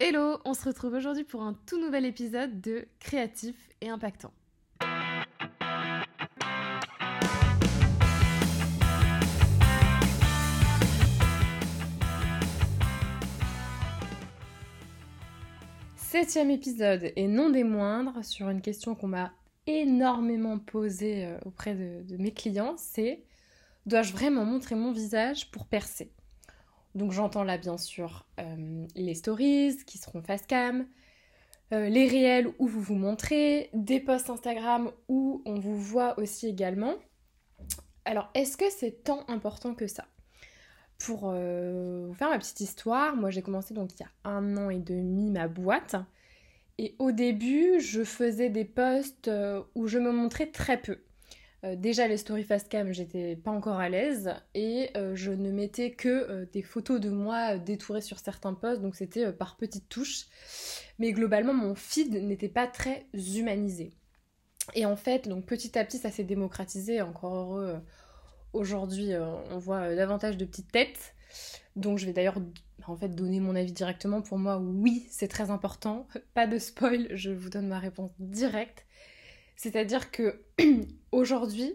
Hello, on se retrouve aujourd'hui pour un tout nouvel épisode de Créatif et Impactant. Septième épisode et non des moindres sur une question qu'on m'a énormément posée euh, auprès de, mes clients, c'est dois-je vraiment montrer mon visage pour percer? Donc j'entends là bien sûr euh, les stories qui seront face cam, euh, les réels où vous vous montrez, des posts Instagram où on vous voit aussi également. Alors est-ce que c'est tant important que ça? Pour euh, vous faire ma petite histoire, moi j'ai commencé donc il y a un an et demi ma boîte. Et au début, je faisais des posts où je me montrais très peu. Euh, déjà les stories fast cam, j'étais pas encore à l'aise et je ne mettais que des photos de moi détourées sur certains posts, donc c'était par petites touches. Mais globalement, mon feed n'était pas très humanisé. Et en fait, donc petit à petit, ça s'est démocratisé, encore heureux Aujourd'hui, euh, on voit euh, davantage de petites têtes. Donc je vais d'ailleurs en fait donner mon avis directement. Pour moi, oui, c'est très important. Pas de spoil, je vous donne ma réponse directe. C'est-à-dire que aujourd'hui,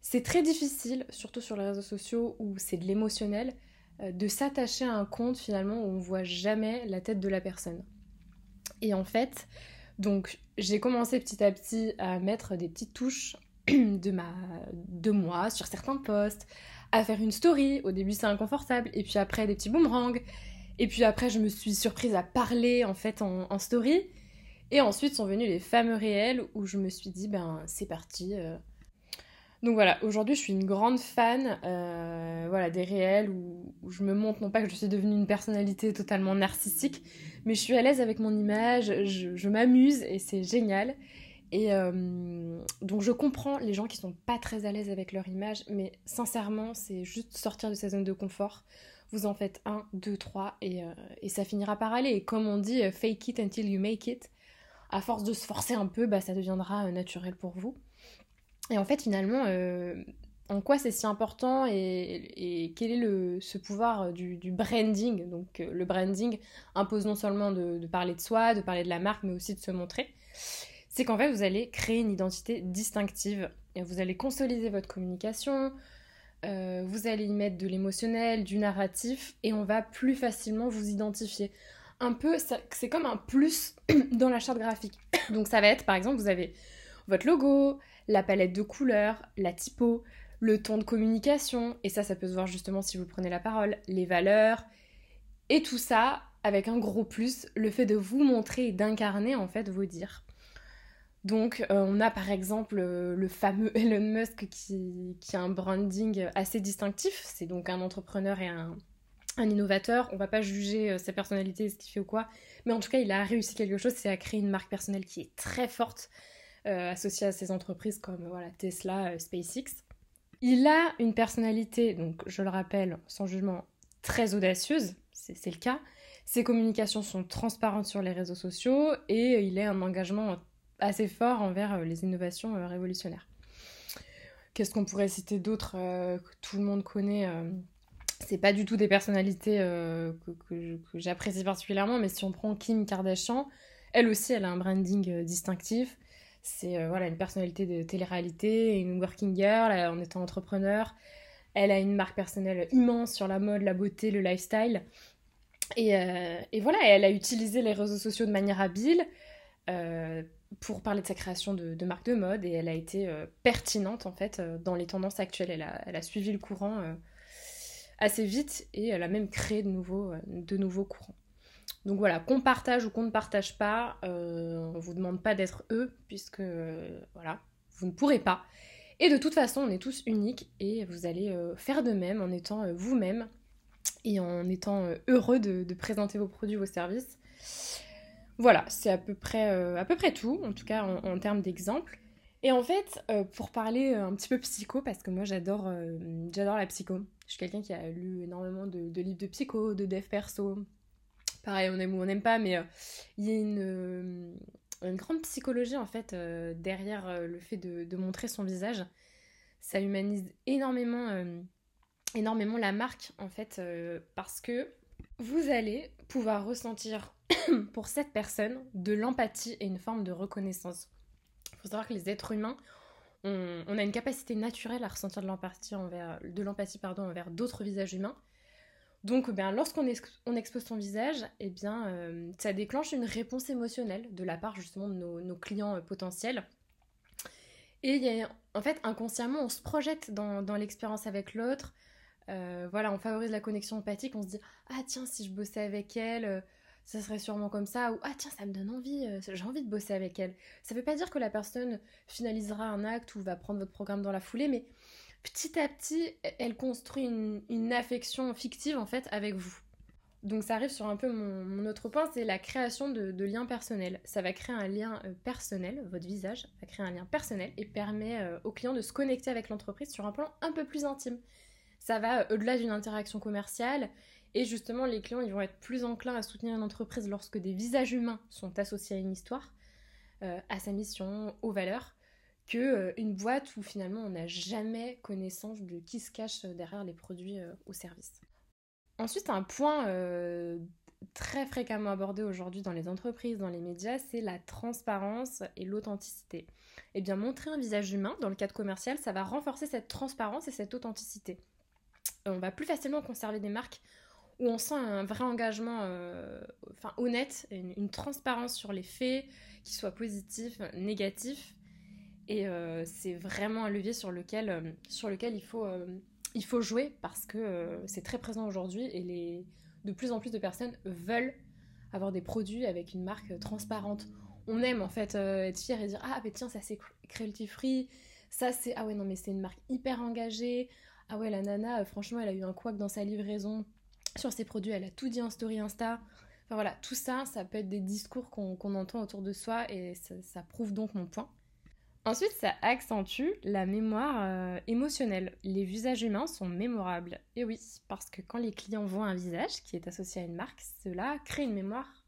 c'est très difficile, surtout sur les réseaux sociaux où c'est de l'émotionnel, euh, de s'attacher à un compte finalement où on voit jamais la tête de la personne. Et en fait, donc j'ai commencé petit à petit à mettre des petites touches de, ma, de moi sur certains posts, à faire une story. Au début, c'est inconfortable. Et puis après, des petits boomerangs. Et puis après, je me suis surprise à parler en fait en, story. Et ensuite sont venus les fameux réels où je me suis dit, ben c'est parti. Euh. Donc voilà, aujourd'hui je suis une grande fan euh, voilà, des réels où, je me montre, non pas que je suis devenue une personnalité totalement narcissique, mais je suis à l'aise avec mon image, je m'amuse et c'est génial. Et euh, donc je comprends les gens qui sont pas très à l'aise avec leur image, mais sincèrement, c'est juste sortir de sa zone de confort. Vous en faites un, deux, trois, et, et ça finira par aller. Et comme on dit, fake it until you make it. À force de se forcer un peu, bah, ça deviendra naturel pour vous. Et en fait, finalement, en quoi c'est si important et, quel est le, ce pouvoir du, branding? Donc le branding impose non seulement de, parler de soi, de parler de la marque, mais aussi de se montrer c'est qu'en fait, vous allez créer une identité distinctive. Et vous allez consolider votre communication, euh, vous allez y mettre de l'émotionnel, du narratif, et on va plus facilement vous identifier. Un peu, c'est comme un plus dans la charte graphique. Donc ça va être, par exemple, vous avez votre logo, la palette de couleurs, la typo, le ton de communication, et ça, ça peut se voir justement si vous prenez la parole, les valeurs, et tout ça avec un gros plus, le fait de vous montrer et d'incarner en fait vos dires. Donc, euh, on a par exemple euh, le fameux Elon Musk qui, a un branding assez distinctif. C'est donc un entrepreneur et un, innovateur. On va pas juger euh, sa personnalité, ce qu'il fait ou quoi. Mais en tout cas, il a réussi quelque chose, c'est à créer une marque personnelle qui est très forte, associée à ses entreprises comme voilà, Tesla, SpaceX. Il a une personnalité, donc je le rappelle, sans jugement, très audacieuse, c'est le cas. Ses communications sont transparentes sur les réseaux sociaux et il a un engagement assez fort envers euh, les innovations euh, révolutionnaires. Qu'est-ce qu'on pourrait citer d'autre euh, que tout le monde connaît c'est pas du tout des personnalités que, j'apprécie particulièrement, mais si on prend Kim Kardashian, elle aussi, elle a un branding distinctif. C'est voilà une personnalité de télé-réalité, une working girl en étant entrepreneur. Elle a une marque personnelle immense sur la mode, la beauté, le lifestyle. Et, et voilà, elle a utilisé les réseaux sociaux de manière habile pour parler de sa création de, marque de mode et elle a été euh, pertinente en fait euh, dans les tendances actuelles. Elle a, elle a suivi le courant euh, assez vite et elle a même créé de nouveaux, de nouveaux courants. Donc voilà, qu'on partage ou qu'on ne partage pas, on ne vous demande pas d'être eux puisque voilà, vous ne pourrez pas. Et de toute façon, on est tous uniques et vous allez faire de même en étant vous-même et en étant heureux de, présenter vos produits, vos services. Voilà, c'est à peu près, euh, à peu près tout, en tout cas en, termes d'exemples. Et en fait, euh, pour parler euh, un petit peu psycho, parce que moi j'adore j'adore la psycho. Je suis quelqu'un qui a lu énormément de, livres de psycho, de dev perso. Pareil, on aime ou on n'aime pas, mais il y a une, une, grande psychologie en fait derrière le fait de, de, montrer son visage. Ça humanise énormément, énormément la marque en fait, parce que vous allez pouvoir ressentir pour cette personne de l'empathie et une forme de reconnaissance. Faut savoir que les êtres humains, on, a une capacité naturelle à ressentir de l'empathie envers, de l'empathie pardon, envers d'autres visages humains. Donc, ben, lorsqu'on expose son visage, eh bien, euh, ça déclenche une réponse émotionnelle de la part justement de nos, clients euh, potentiels. Et en fait, inconsciemment, on se projette dans, l'expérience avec l'autre. Euh, voilà, on favorise la connexion empathique. On se dit ah tiens, si je bossais avec elle, ça serait sûrement comme ça. Ou ah tiens, ça me donne envie. j'ai envie de bosser avec elle. Ça ne veut pas dire que la personne finalisera un acte ou va prendre votre programme dans la foulée, mais petit à petit, elle construit une, affection fictive en fait avec vous. Donc ça arrive sur un peu mon, autre point, c'est la création de, liens personnels. Ça va créer un lien euh, personnel, votre visage va créer un lien personnel et permet euh, au client de se connecter avec l'entreprise sur un plan un peu plus intime. Ça va euh, au-delà d'une interaction commerciale et justement les clients ils vont être plus enclins à soutenir une entreprise lorsque des visages humains sont associés à une histoire, à sa mission, aux valeurs que euh, une boîte où finalement on n'a jamais connaissance de qui se cache derrière les produits euh, ou services. Ensuite, un point euh, très fréquemment abordé aujourd'hui dans les entreprises, dans les médias, c'est la transparence et l'authenticité. Eh bien, montrer un visage humain dans le cadre commercial, ça va renforcer cette transparence et cette authenticité. On va plus facilement conserver des marques où on sent un vrai engagement enfin, honnête, une, transparence sur les faits, qui soient positifs, négatifs, et euh, c'est vraiment un levier sur lequel, euh, sur il, faut, euh, jouer parce que c'est très présent aujourd'hui et de plus en plus de personnes veulent avoir des produits avec une marque transparente. On aime en fait être fier et dire Ah, mais tiens, ça c'est cruelty free, ça c'est Ah ouais, non, mais c'est une marque hyper engagée. Ah ouais, la nana, franchement, elle a eu un couac dans sa livraison sur ses produits, elle a tout dit en story Insta. Enfin voilà, tout ça, ça peut être des discours qu'on entend autour de soi et ça prouve donc mon point. Ensuite, ça accentue la mémoire euh, émotionnelle. Les visages humains sont mémorables. Et oui, parce que quand les clients voient un visage qui est associé à une marque, cela crée une mémoire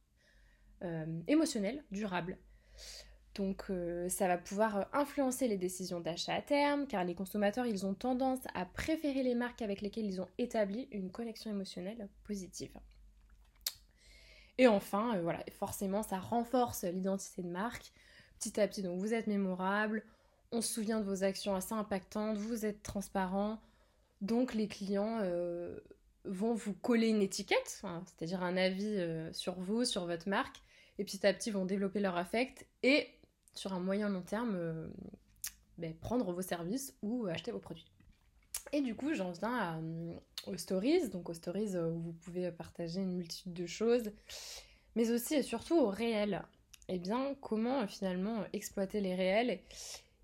euh, émotionnelle durable. Donc euh, ça va pouvoir influencer les décisions d'achat à terme, car les consommateurs, ils ont tendance à préférer les marques avec lesquelles ils ont établi une connexion émotionnelle positive. Et enfin, voilà, forcément, ça renforce l'identité de marque petit à petit. Donc vous êtes mémorable, on se souvient de vos actions assez impactantes, vous êtes transparent. Donc les clients euh, vont vous coller une étiquette, c'est-à-dire un avis euh, sur vous, sur votre marque, et petit à petit vont développer leur affect et sur un moyen long terme euh, ben, prendre vos services ou acheter vos produits. Et du coup, j'en viens aux stories, donc aux stories où vous pouvez partager une multitude de choses, mais aussi et surtout au réel eh bien, comment euh, finalement exploiter les réels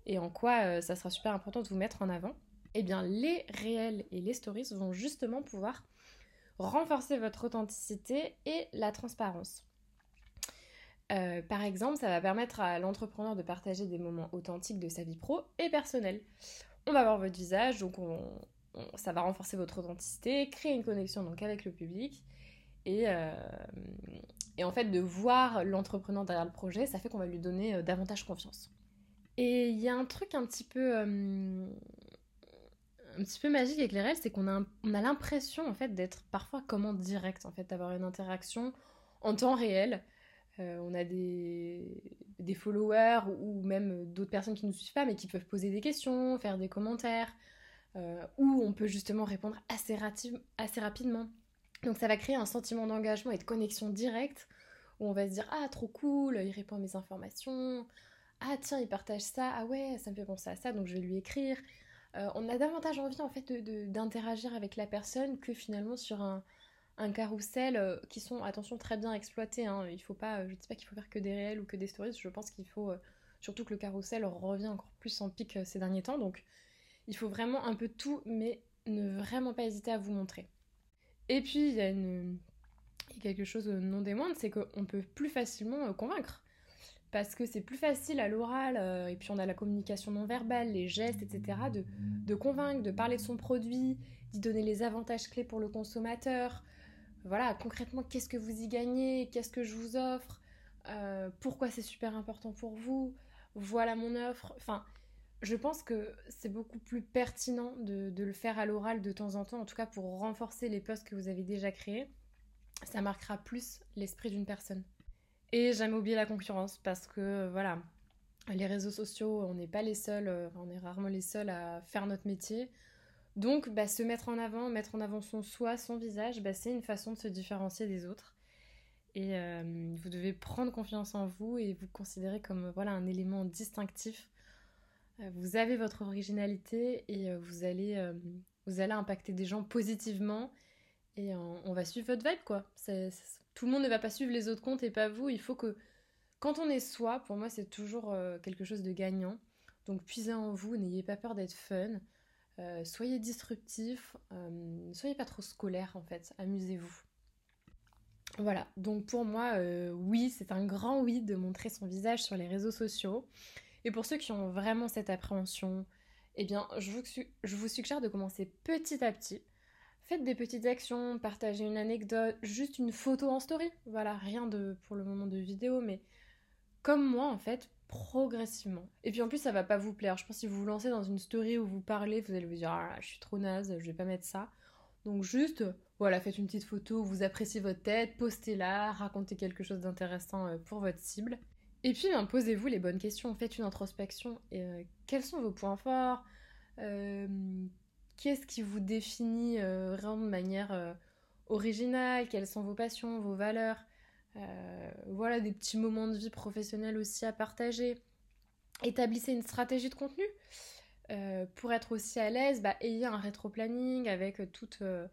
et, en quoi euh, ça sera super important de vous mettre en avant? Eh bien, les réels et les stories vont justement pouvoir renforcer votre authenticité et la transparence. Euh, par exemple, ça va permettre à l'entrepreneur de partager des moments authentiques de sa vie pro et personnelle. On va voir votre visage, donc ça va renforcer votre authenticité, créer une connexion donc avec le public et, et en fait, de voir l'entrepreneur derrière le projet, ça fait qu'on va lui donner euh, davantage confiance. Et il y a un truc un petit peu, euh, un peu magique avec les réels, c'est qu'on a, on a l'impression en fait d'être parfois comme en direct, en fait, d'avoir une interaction en temps réel. Euh, on a des, followers ou, même d'autres personnes qui ne nous suivent pas, mais qui peuvent poser des questions, faire des commentaires, ou on peut justement répondre assez, assez rapidement. Donc ça va créer un sentiment d'engagement et de connexion directe où on va se dire ah trop cool, il répond à mes informations, ah tiens il partage ça, ah ouais ça me fait penser à ça donc je vais lui écrire. Euh, on a davantage envie en fait d'interagir avec la personne que finalement sur un, un carrousel euh, qui sont attention très bien exploités. Hein. Il faut pas, je ne dis pas qu'il faut faire que des réels ou que des stories. Je pense qu'il faut euh, surtout que le carrousel revient encore plus en pic ces derniers temps. Donc il faut vraiment un peu tout, mais ne vraiment pas hésiter à vous montrer. Et puis, il y a une... quelque chose non des moindres, c'est qu'on peut plus facilement euh, convaincre. Parce que c'est plus facile à l'oral, euh, et puis on a la communication non verbale, les gestes, etc., de convaincre, de parler de son produit, d'y donner les avantages clés pour le consommateur. Voilà, concrètement, qu'est-ce que vous y gagnez, qu'est-ce que je vous offre, euh, pourquoi c'est super important pour vous, voilà mon offre. Enfin, je pense que c'est beaucoup plus pertinent de, le faire à l'oral de temps en temps, en tout cas pour renforcer les posts que vous avez déjà créés. ça marquera plus l'esprit d'une personne. Et jamais oublier la concurrence parce que voilà, les réseaux sociaux, on n'est pas les seuls, euh, on est rarement les seuls à faire notre métier. Donc, bah, se mettre en avant, mettre en avant son soi, son visage, bah, c'est une façon de se différencier des autres. Et euh, vous devez prendre confiance en vous et vous considérer comme voilà un élément distinctif. Euh, vous avez votre originalité et vous, allez, vous allez impacter des gens positivement et on, va suivre votre vibe quoi. tout le monde ne va pas suivre les autres comptes et pas vous. Il faut que quand on est soi, pour moi c'est toujours quelque chose de gagnant. Donc puisez en vous, n'ayez pas peur d'être fun. Euh, soyez disruptif, euh, soyez pas trop scolaire en fait, amusez-vous. Voilà, donc pour moi, euh, oui, c'est un grand oui de montrer son visage sur les réseaux sociaux. Et pour ceux qui ont vraiment cette appréhension, eh bien, je vous, je vous suggère de commencer petit à petit. Faites des petites actions, partagez une anecdote, juste une photo en story. Voilà, rien de pour le moment de vidéo, mais comme moi en fait, progressivement. Et puis en plus, ça va pas vous plaire. Je pense que si vous vous lancez dans une story où vous parlez, vous allez vous dire ah, je suis trop naze, je vais pas mettre ça. Donc juste, voilà, faites une petite photo vous appréciez votre tête, postez-la, racontez quelque chose d'intéressant euh, pour votre cible. Et puis, ben, posez-vous les bonnes questions, faites une introspection. Et, euh, quels sont vos points forts? Euh, Qu'est-ce qui vous définit vraiment de manière originale? Quelles sont vos passions, vos valeurs? Voilà, des petits moments de vie professionnelle aussi à partager. Établissez une stratégie de contenu. Euh, pour être aussi à l'aise, bah, ayez un rétro-planning avec toutes, euh,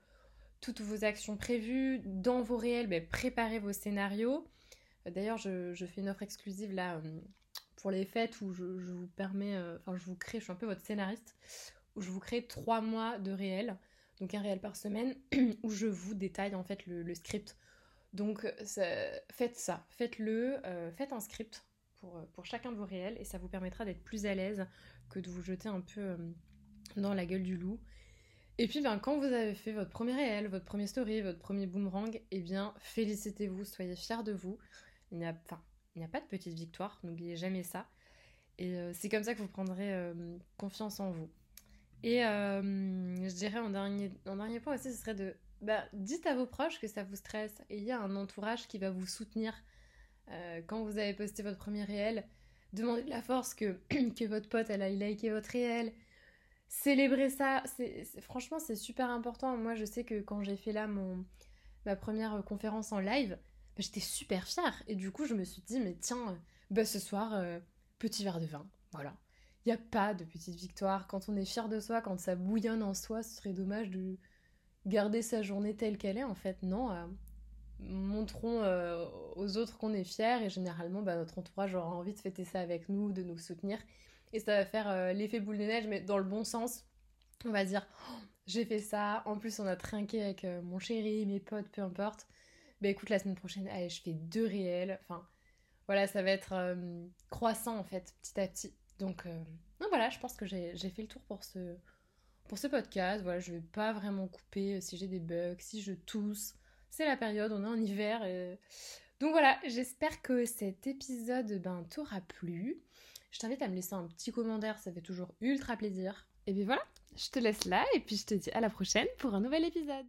toutes vos actions prévues. Dans vos réels, bah, préparez vos scénarios. D'ailleurs, je, fais une offre exclusive là pour les fêtes où je, vous permets, enfin, je vous crée, je suis un peu votre scénariste, où je vous crée trois mois de réel, donc un réel par semaine, où je vous détaille en fait le script donc faites ça, faites-le, euh, faites un script pour, euh, pour, chacun de vos réels et ça vous permettra d'être plus à l'aise que de vous jeter un peu euh, dans la gueule du loup. Et puis ben, quand vous avez fait votre premier réel, votre premier story, votre premier boomerang, eh bien félicitez-vous, soyez fiers de vous. Il n'y a pas de petite victoire, n'oubliez jamais ça. Et c'est comme ça que vous prendrez confiance en vous. Et je dirais en dernier, en dernier point aussi, ce serait de bah, dites à vos proches que ça vous stresse et il y a un entourage qui va vous soutenir euh, quand vous avez posté votre premier réel. Demandez de la force que, que votre pote elle a liké votre réel. Célébrez ça. C'est, franchement, c'est super important. Moi, je sais que quand j'ai fait là mon, ma première conférence en live, bah, j'étais super fière. Et du coup, je me suis dit, mais tiens, bah, ce soir, euh, petit verre de vin. Voilà. Il n'y a pas de petite victoire. Quand on est fier de soi, quand ça bouillonne en soi, ce serait dommage de, garder sa journée telle qu'elle est, en fait, non. Euh, montrons euh, aux autres qu'on est fiers et généralement, bah, notre entourage aura envie de fêter ça avec nous, de nous soutenir. Et ça va faire euh, l'effet boule de neige, mais dans le bon sens. On va dire, oh, j'ai fait ça, en plus on a trinqué avec mon chéri, mes potes, peu importe. Bah écoute, la semaine prochaine, allez, je fais deux réels. Enfin, voilà, ça va être croissant en fait, petit à petit. Donc, donc voilà, je pense que j'ai fait le tour pour ce, pour ce podcast. Voilà, je vais pas vraiment couper euh, si j'ai des bugs, si je tousse. C'est la période, on est en hiver. Donc voilà, j'espère que cet épisode ben, t'aura plu. Je t'invite à me laisser un petit commentaire, ça fait toujours ultra plaisir. Et bien voilà, je te laisse là et puis je te dis à la prochaine pour un nouvel épisode.